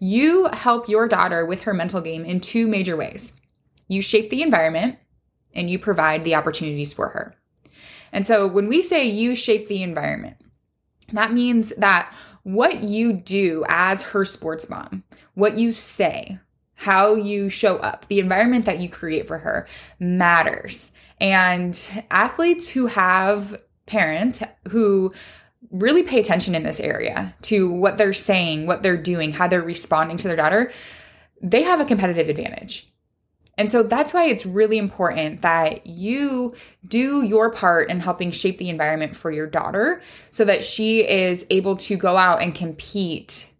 You help your daughter with her mental game in two major ways. You shape the environment and you provide the opportunities for her. And so when we say you shape the environment, that means that what you do as her sports mom, what you say, how you show up, the environment that you create for her matters. And athletes who have parents who really pay attention in this area to what they're saying, what they're doing, how they're responding to their daughter, they have a competitive advantage. And so that's why it's really important that you do your part in helping shape the environment for your daughter so that she is able to go out and compete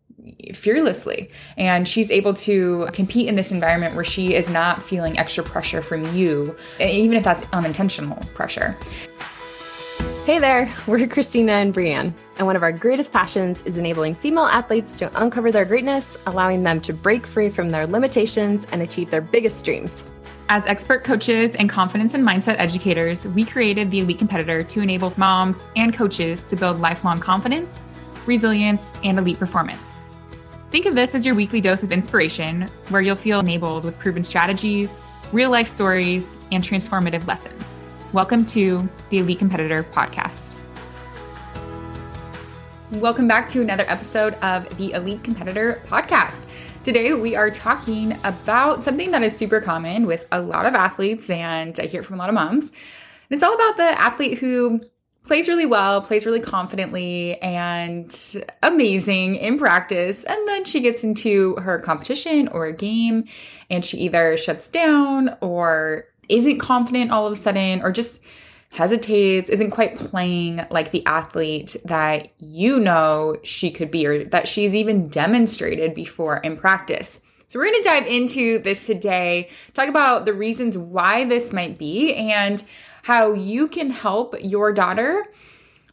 fearlessly and she's able to compete in this environment where she is not feeling extra pressure from you even if that's unintentional pressure Hey there, we're Christina and Brianne, and one of our greatest passions is enabling female athletes to uncover their greatness, allowing them to break free from their limitations and achieve their biggest dreams. As expert coaches and confidence and mindset educators, we created the Elite Competitor to enable moms and coaches to build lifelong confidence, resilience, and elite performance. Think of this as your weekly dose of inspiration, where you'll feel enabled with proven strategies, real life stories, and transformative lessons. Welcome to the Elite Competitor Podcast. Welcome back to another episode of the Elite Competitor Podcast. Today, we are talking about something that is super common with a lot of athletes, and I hear it from a lot of moms. And it's all about the athlete who plays really well, plays really confidently, and amazing in practice. And then she gets into her competition or a game, and she either shuts down or isn't confident all of a sudden or just hesitates, isn't quite playing like the athlete that you know she could be or that she's even demonstrated before in practice. So, we're going to dive into this today, talk about the reasons why this might be, and how you can help your daughter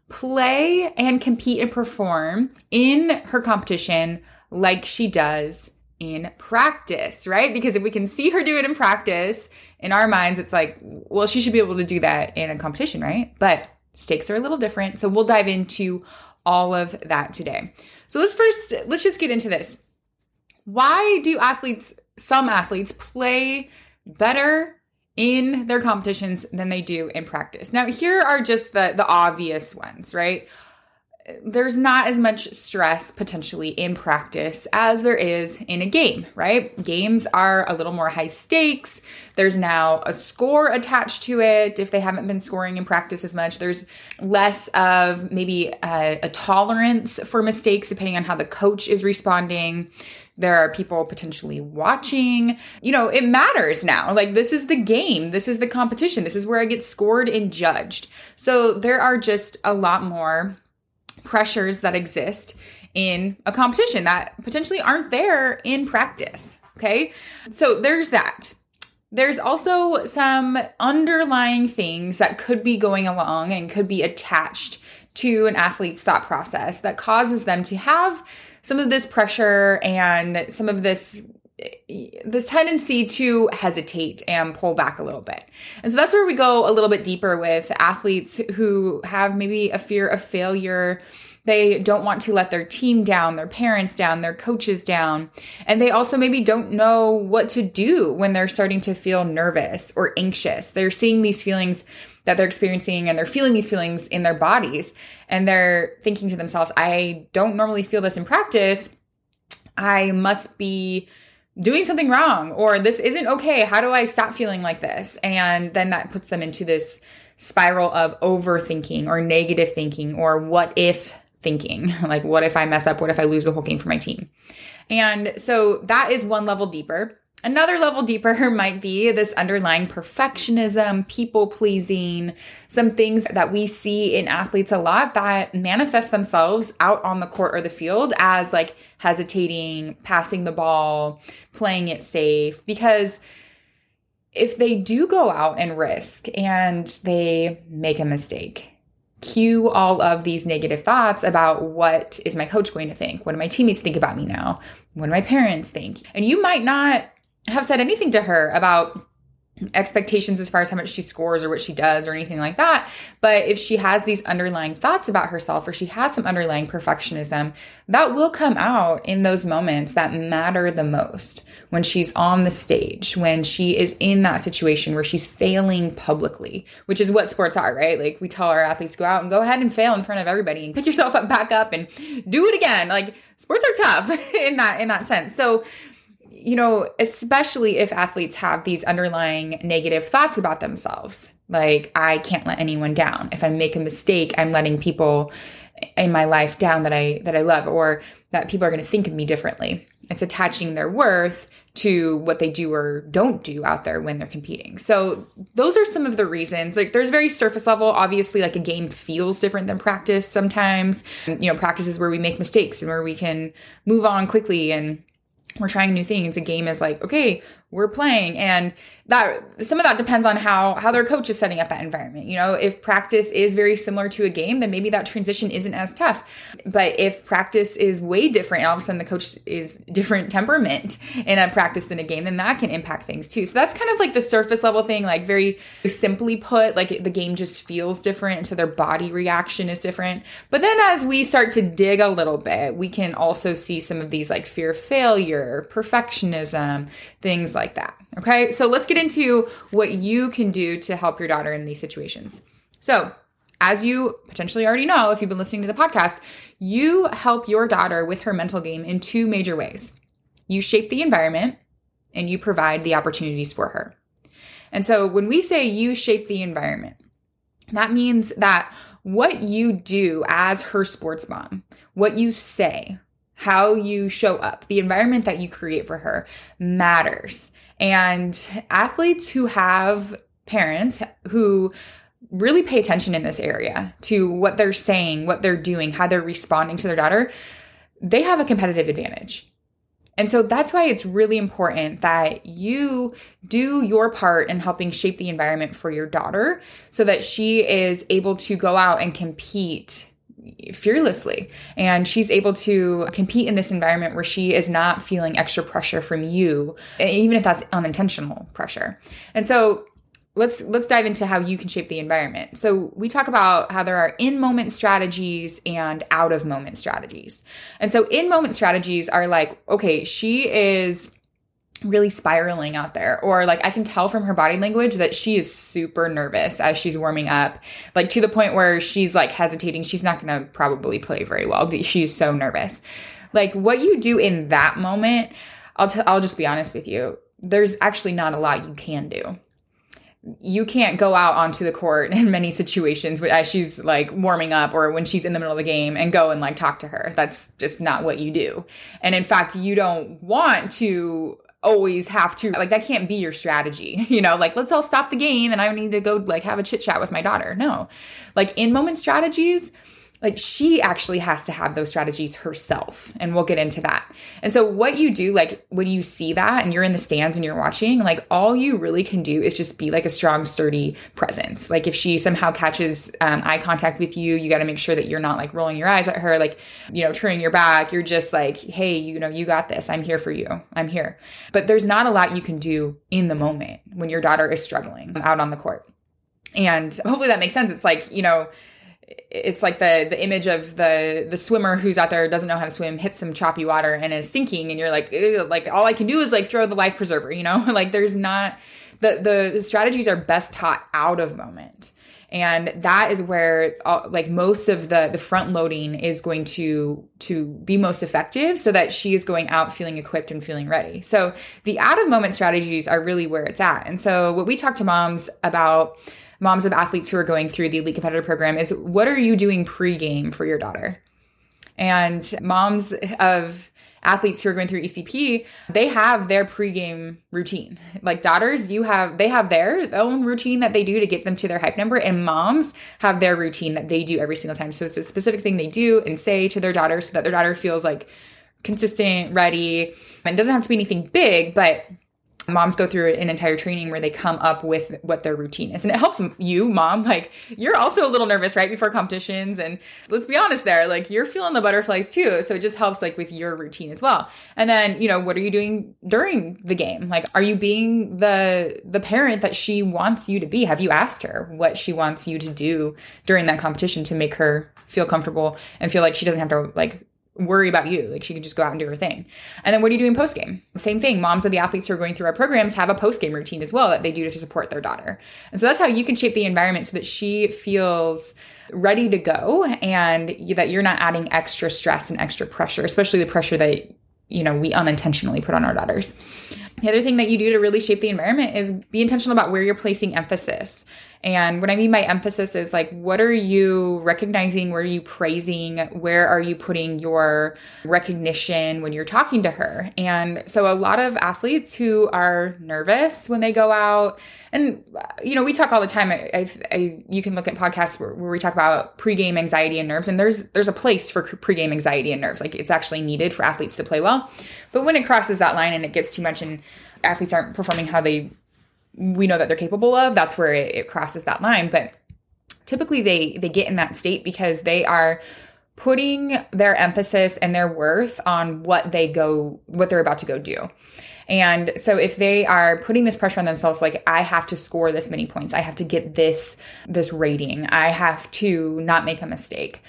play and compete and perform in her competition like she does in practice, right? Because if we can see her do it in practice, in our minds, it's like, well, she should be able to do that in a competition, right? But stakes are a little different. So we'll dive into all of that today. So let's first, let's just get into this. Why do athletes, some athletes, play better in their competitions than they do in practice? Now, here are just the, the obvious ones, right? There's not as much stress potentially in practice as there is in a game, right? Games are a little more high stakes. There's now a score attached to it. If they haven't been scoring in practice as much, there's less of maybe a, a tolerance for mistakes depending on how the coach is responding. There are people potentially watching. You know, it matters now. Like, this is the game. This is the competition. This is where I get scored and judged. So, there are just a lot more pressures that exist in a competition that potentially aren't there in practice. Okay. So there's that. There's also some underlying things that could be going along and could be attached to an athlete's thought process that causes them to have some of this pressure and some of this this tendency to hesitate and pull back a little bit. And so that's where we go a little bit deeper with athletes who have maybe a fear of failure They don't want to let their team down, their parents down, their coaches down. And they also maybe don't know what to do when they're starting to feel nervous or anxious. They're seeing these feelings that they're experiencing and they're feeling these feelings in their bodies. And they're thinking to themselves, I don't normally feel this in practice. I must be doing something wrong or this isn't okay. How do I stop feeling like this? And then that puts them into this spiral of overthinking or negative thinking or what if thinking. like, what if I mess up? What if I lose the whole game for my team? And so that is one level deeper. Another level deeper might be this underlying perfectionism, people pleasing, some things that we see in athletes a lot that manifest themselves out on the court or the field as like hesitating, passing the ball, playing it safe. Because if they do go out and risk and they make a mistake, cue all of these negative thoughts about what is my coach going to think? What do my teammates think about me now? What do my parents think? And you might not have said anything to her about expectations as far as how much she scores or what she does or anything like that. But if she has these underlying thoughts about herself or she has some underlying perfectionism, that will come out in those moments that matter the most when she's on the stage, when she is in that situation where she's failing publicly, which is what sports are, right? Like we tell our athletes go out and go ahead and fail in front of everybody and pick yourself up back up and do it again. Like sports are tough in that in that sense. So you know, especially if athletes have these underlying negative thoughts about themselves, like, I can't let anyone down. If I make a mistake, I'm letting people in my life down that I that I love or that people are going to think of me differently. It's attaching their worth to what they do or don't do out there when they're competing. So those are some of the reasons. Like there's very surface level, obviously like a game feels different than practice sometimes. You know, practices where we make mistakes and where we can move on quickly and we're trying new things. A game is like, okay, we're playing. And that some of that depends on how how their coach is setting up that environment. You know if practice is very similar to a game then maybe that transition isn't as tough. But if practice is way different all of a sudden the coach is different temperament in a practice than a game then that can impact things too. So that's kind of like the surface level thing like very simply put like the game just feels different and so their body reaction is different. But then as we start to dig a little bit we can also see some of these like fear of failure perfectionism things like that. Okay, so let's get into what you can do to help your daughter in these situations. So, as you potentially already know, if you've been listening to the podcast, you help your daughter with her mental game in two major ways. You shape the environment and you provide the opportunities for her. And so when we say you shape the environment, that means that what you do as her sports mom, what you say, how you show up, the environment that you create for her matters. And athletes who have parents who really pay attention in this area to what they're saying, what they're doing, how they're responding to their daughter, they have a competitive advantage. And so that's why it's really important that you do your part in helping shape the environment for your daughter so that she is able to go out and compete fearlessly. And she's able to compete in this environment where she is not feeling extra pressure from you even if that's unintentional pressure. And so let's let's dive into how you can shape the environment. So we talk about how there are in moment strategies and out of moment strategies. And so in moment strategies are like okay she is really spiraling out there or like i can tell from her body language that she is super nervous as she's warming up like to the point where she's like hesitating she's not going to probably play very well but she's so nervous like what you do in that moment i'll i'll just be honest with you there's actually not a lot you can do you can't go out onto the court in many situations as she's like warming up or when she's in the middle of the game and go and like talk to her. That's just not what you do. And in fact, you don't want to always have to like that can't be your strategy you know? Like let's all stop the game and i need to go like have a chit chat with my daughter. No. Like in moment strategies like she actually has to have those strategies herself and we'll get into that. And so what you do like when you see that and you're in the stands and you're watching like all you really can do is just be like a strong sturdy presence. Like if she somehow catches um, eye contact with you you got to make sure that you're not like rolling your eyes at her like you know turning your back. You're just like hey you know you got this. I'm here for you. I'm here. But there's not a lot you can do in the moment when your daughter is struggling out on the court. And hopefully that makes sense. It's like you know it's like the the image of the the swimmer who's out there doesn't know how to swim hits some choppy water and is sinking and you're like like all i can do is like throw the life preserver you know? Like there's not the the strategies are best taught out of moment. And that is where uh, like most of the the front loading is going to to be most effective so that she is going out feeling equipped and feeling ready. So the out of moment strategies are really where it's at. And so what we talk to moms about moms of athletes who are going through the elite competitor program is what are you doing pregame for your daughter and moms of athletes who are going through ECP, they have their pregame routine. Like daughters, you have they have their own routine that they do to get them to their hype number, and moms have their routine that they do every single time. So it's a specific thing they do and say to their daughter so that their daughter feels like consistent, ready. And doesn't have to be anything big, but moms go through an entire training where they come up with what their routine is. And it helps you mom like you're also a little nervous right before competitions. And let's be honest there like you're feeling the butterflies too. So it just helps like with your routine as well. And then you know what are you doing during the game? Like are you being the the parent that she wants you to be? Have you asked her what she wants you to do during that competition to make her feel comfortable and feel like she doesn't have to like worry about you. Like she can just go out and do her thing. And then what are you doing post game? Same thing. Moms of the athletes who are going through our programs have a post game routine as well that they do to support their daughter. And so that's how you can shape the environment so that she feels ready to go and that you're not adding extra stress and extra pressure, especially the pressure that you know we unintentionally put on our daughters. The other thing that you do to really shape the environment is be intentional about where you're placing emphasis. And what I mean by emphasis is like, what are you recognizing? Where are you praising? Where are you putting your recognition when you're talking to her? And so, a lot of athletes who are nervous when they go out, and you know, we talk all the time. I, I, I you can look at podcasts where, where, we talk about pregame anxiety and nerves, and there's there's a place for pregame anxiety and nerves. Like it's actually needed for athletes to play well. But when it crosses that line and it gets too much, and athletes aren't performing how they we know that they're capable of, that's where it, it crosses that line. But typically they they get in that state because they are putting their emphasis and their worth on what they go what they're about to go do. And so if they are putting this pressure on themselves like I have to score this many points, I have to get this this rating, I have to not make a mistake.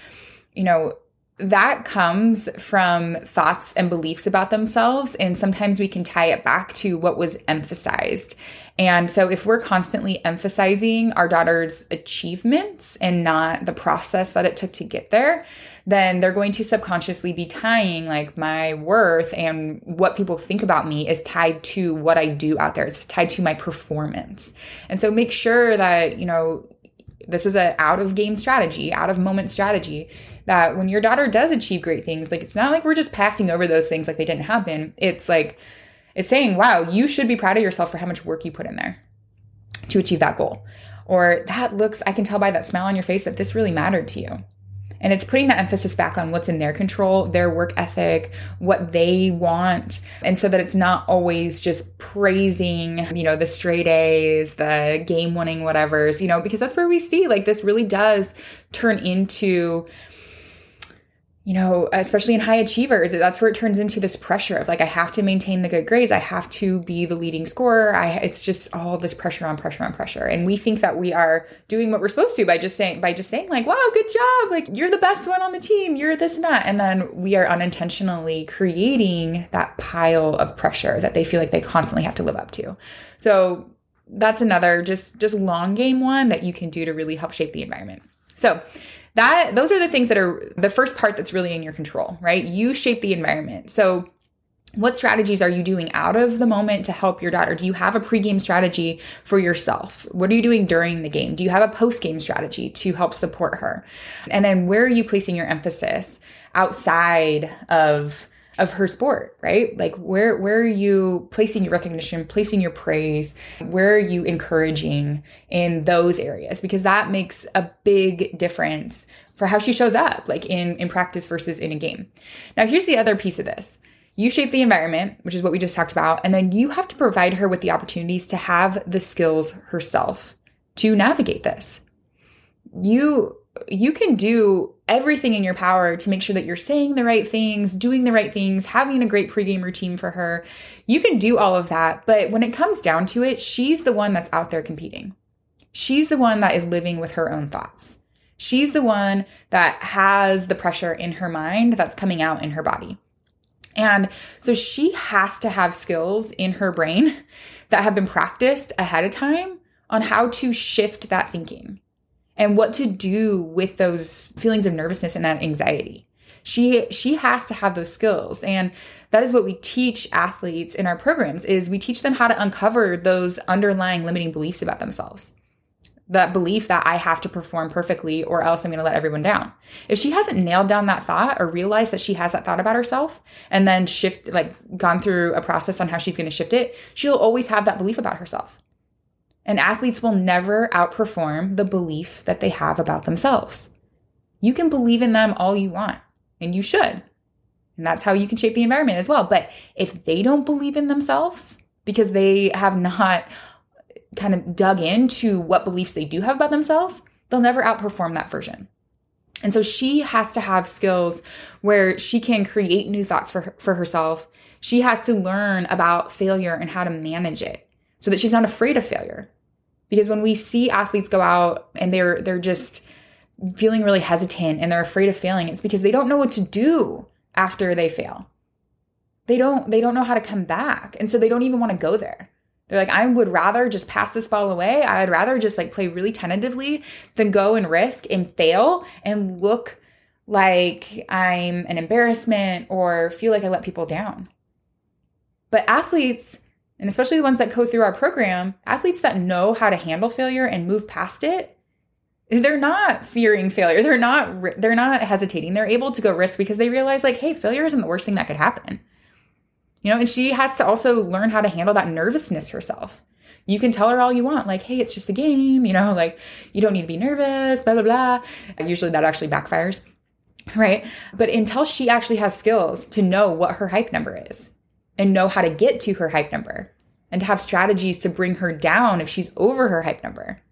You know, that comes from thoughts and beliefs about themselves. And sometimes we can tie it back to what was emphasized. And so if we're constantly emphasizing our daughter's achievements and not the process that it took to get there, then they're going to subconsciously be tying like my worth and what people think about me is tied to what I do out there. It's tied to my performance. And so make sure that, you know, this is a out of game strategy, out of moment strategy that when your daughter does achieve great things, like it's not like we're just passing over those things like they didn't happen. It's like it's saying, "Wow, you should be proud of yourself for how much work you put in there to achieve that goal." Or that looks, I can tell by that smile on your face that this really mattered to you. And it's putting that emphasis back on what's in their control, their work ethic, what they want. And so that it's not always just praising, you know, the straight A's, the game winning whatevers, you know, because that's where we see like this really does turn into you know, especially in high achievers, that's where it turns into this pressure of like, I have to maintain the good grades. I have to be the leading scorer. I, it's just all this pressure on pressure on pressure. And we think that we are doing what we're supposed to by just saying, by just saying like, wow, good job. Like you're the best one on the team. You're this and that. And then we are unintentionally creating that pile of pressure that they feel like they constantly have to live up to. So that's another just, just long game one that you can do to really help shape the environment. So that those are the things that are the first part that's really in your control, right? You shape the environment. So what strategies are you doing out of the moment to help your daughter? Do you have a pregame strategy for yourself? What are you doing during the game? Do you have a postgame strategy to help support her? And then where are you placing your emphasis outside of of her sport, right? Like where where are you placing your recognition, placing your praise? Where are you encouraging in those areas? Because that makes a big difference for how she shows up, like in in practice versus in a game. Now, here's the other piece of this. You shape the environment, which is what we just talked about, and then you have to provide her with the opportunities to have the skills herself to navigate this. You you can do everything in your power to make sure that you're saying the right things, doing the right things, having a great pregame routine for her. You can do all of that, but when it comes down to it, she's the one that's out there competing. She's the one that is living with her own thoughts. She's the one that has the pressure in her mind that's coming out in her body. And so she has to have skills in her brain that have been practiced ahead of time on how to shift that thinking and what to do with those feelings of nervousness and that anxiety. She she has to have those skills and that is what we teach athletes in our programs is we teach them how to uncover those underlying limiting beliefs about themselves that belief that I have to perform perfectly or else I'm going to let everyone down. If she hasn't nailed down that thought or realized that she has that thought about herself and then shift, like gone through a process on how she's going to shift it, she'll always have that belief about herself. And athletes will never outperform the belief that they have about themselves. You can believe in them all you want, and you should. And that's how you can shape the environment as well. But if they don't believe in themselves because they have not kind of dug into what beliefs they do have about themselves, they'll never outperform that version. And so she has to have skills where she can create new thoughts for, for herself. She has to learn about failure and how to manage it so that she's not afraid of failure. Because when we see athletes go out and they're they're just feeling really hesitant and they're afraid of failing, it's because they don't know what to do after they fail. They don't they don't know how to come back. And so they don't even want to go there. They're like, I would rather just pass this ball away. I'd rather just like play really tentatively than go and risk and fail and look like I'm an embarrassment or feel like I let people down. But athletes, and especially the ones that go through our program, athletes that know how to handle failure and move past it, they're not fearing failure. They're not they're not hesitating. They're able to go risk because they realize like, hey, failure isn't the worst thing that could happen. You know, and she has to also learn how to handle that nervousness herself. You can tell her all you want, like, hey, it's just a game, you know, like, you don't need to be nervous, blah, blah, blah. Usually that actually backfires, right? But until she actually has skills to know what her hype number is and know how to get to her hype number and to have strategies to bring her down if she's over her hype number,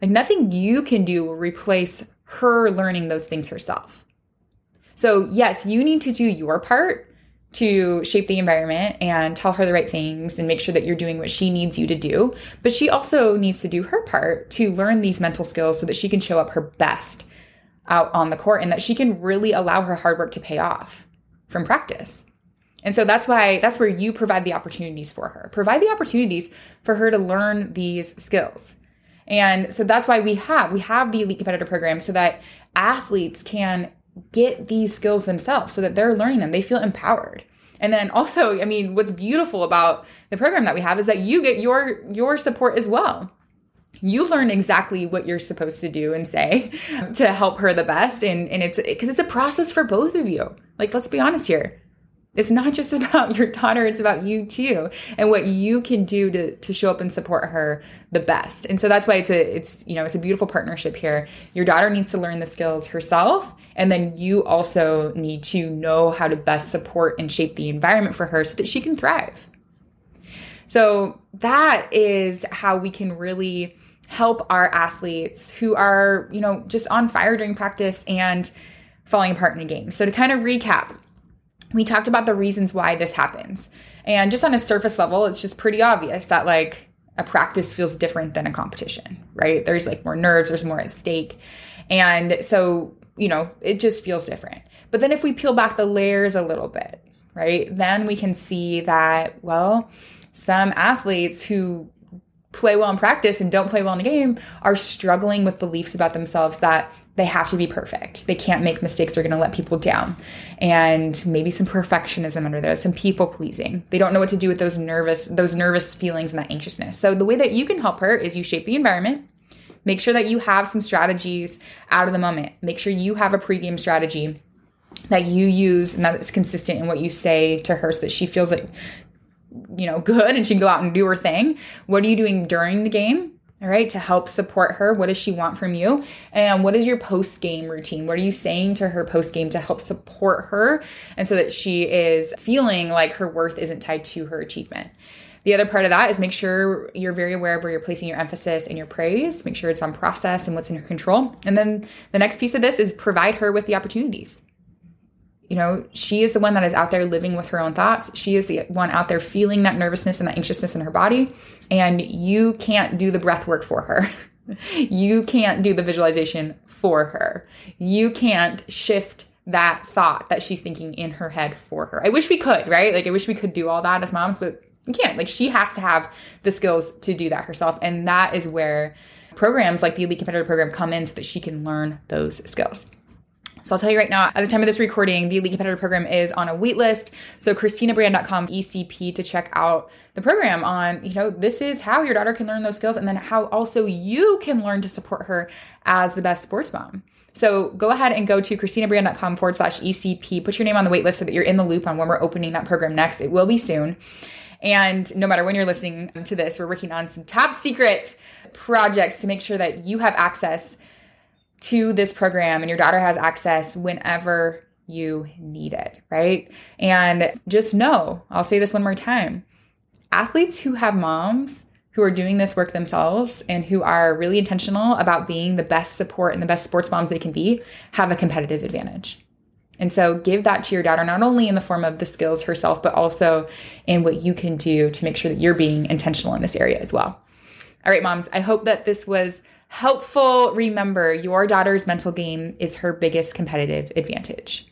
like, nothing you can do will replace her learning those things herself. So, yes, you need to do your part to shape the environment and tell her the right things and make sure that you're doing what she needs you to do. But she also needs to do her part to learn these mental skills so that she can show up her best out on the court and that she can really allow her hard work to pay off from practice. And so that's why that's where you provide the opportunities for her. Provide the opportunities for her to learn these skills. And so that's why we have we have the elite competitor program so that athletes can get these skills themselves so that they're learning them. They feel empowered. And then also, I mean, what's beautiful about the program that we have is that you get your your support as well. You learn exactly what you're supposed to do and say to help her the best and and it's because it's a process for both of you. Like let's be honest here. It's not just about your daughter, it's about you too and what you can do to to show up and support her the best. And so that's why it's a it's you know, it's a beautiful partnership here. Your daughter needs to learn the skills herself and then you also need to know how to best support and shape the environment for her so that she can thrive. So that is how we can really help our athletes who are, you know, just on fire during practice and falling apart in a game. So to kind of recap, we talked about the reasons why this happens. And just on a surface level, it's just pretty obvious that like a practice feels different than a competition, right? There's like more nerves, there's more at stake. And so, you know, it just feels different. But then if we peel back the layers a little bit, right, then we can see that, well, some athletes who play well in practice and don't play well in a game are struggling with beliefs about themselves that they have to be perfect. They can't make mistakes. They're going to let people down. And maybe some perfectionism under there, some people pleasing. They don't know what to do with those nervous, those nervous feelings and that anxiousness. So the way that you can help her is you shape the environment. Make sure that you have some strategies out of the moment. Make sure you have a pregame strategy that you use and that is consistent in what you say to her so that she feels like you know good and she can go out and do her thing. What are you doing during the game? all right, to help support her. What does she want from you? And what is your post game routine? What are you saying to her post game to help support her and so that she is feeling like her worth isn't tied to her achievement? The other part of that is make sure you're very aware of where you're placing your emphasis and your praise. Make sure it's on process and what's in your control. And then the next piece of this is provide her with the opportunities. You know, she is the one that is out there living with her own thoughts. She is the one out there feeling that nervousness and that anxiousness in her body. And you can't do the breath work for her. You can't do the visualization for her. You can't shift that thought that she's thinking in her head for her. I wish we could, right? Like, I wish we could do all that as moms, but we can't. Like, she has to have the skills to do that herself. And that is where programs like the Elite Competitor Program come in so that she can learn those skills. So I'll tell you right now, at the time of this recording, the Elite Competitor Program is on a wait list. So ChristinaBrand.com ECP to check out the program on, you know, this is how your daughter can learn those skills and then how also you can learn to support her as the best sports mom. So go ahead and go to ChristinaBrand.com forward slash ECP. Put your name on the wait list so that you're in the loop on when we're opening that program next. It will be soon. And no matter when you're listening to this, we're working on some top secret projects to make sure that you have access to this program and your daughter has access whenever you need it, right? And just know, I'll say this one more time athletes who have moms who are doing this work themselves and who are really intentional about being the best support and the best sports moms they can be have a competitive advantage. And so give that to your daughter, not only in the form of the skills herself, but also in what you can do to make sure that you're being intentional in this area as well. All right, moms, I hope that this was helpful. Remember, your daughter's mental game is her biggest competitive advantage.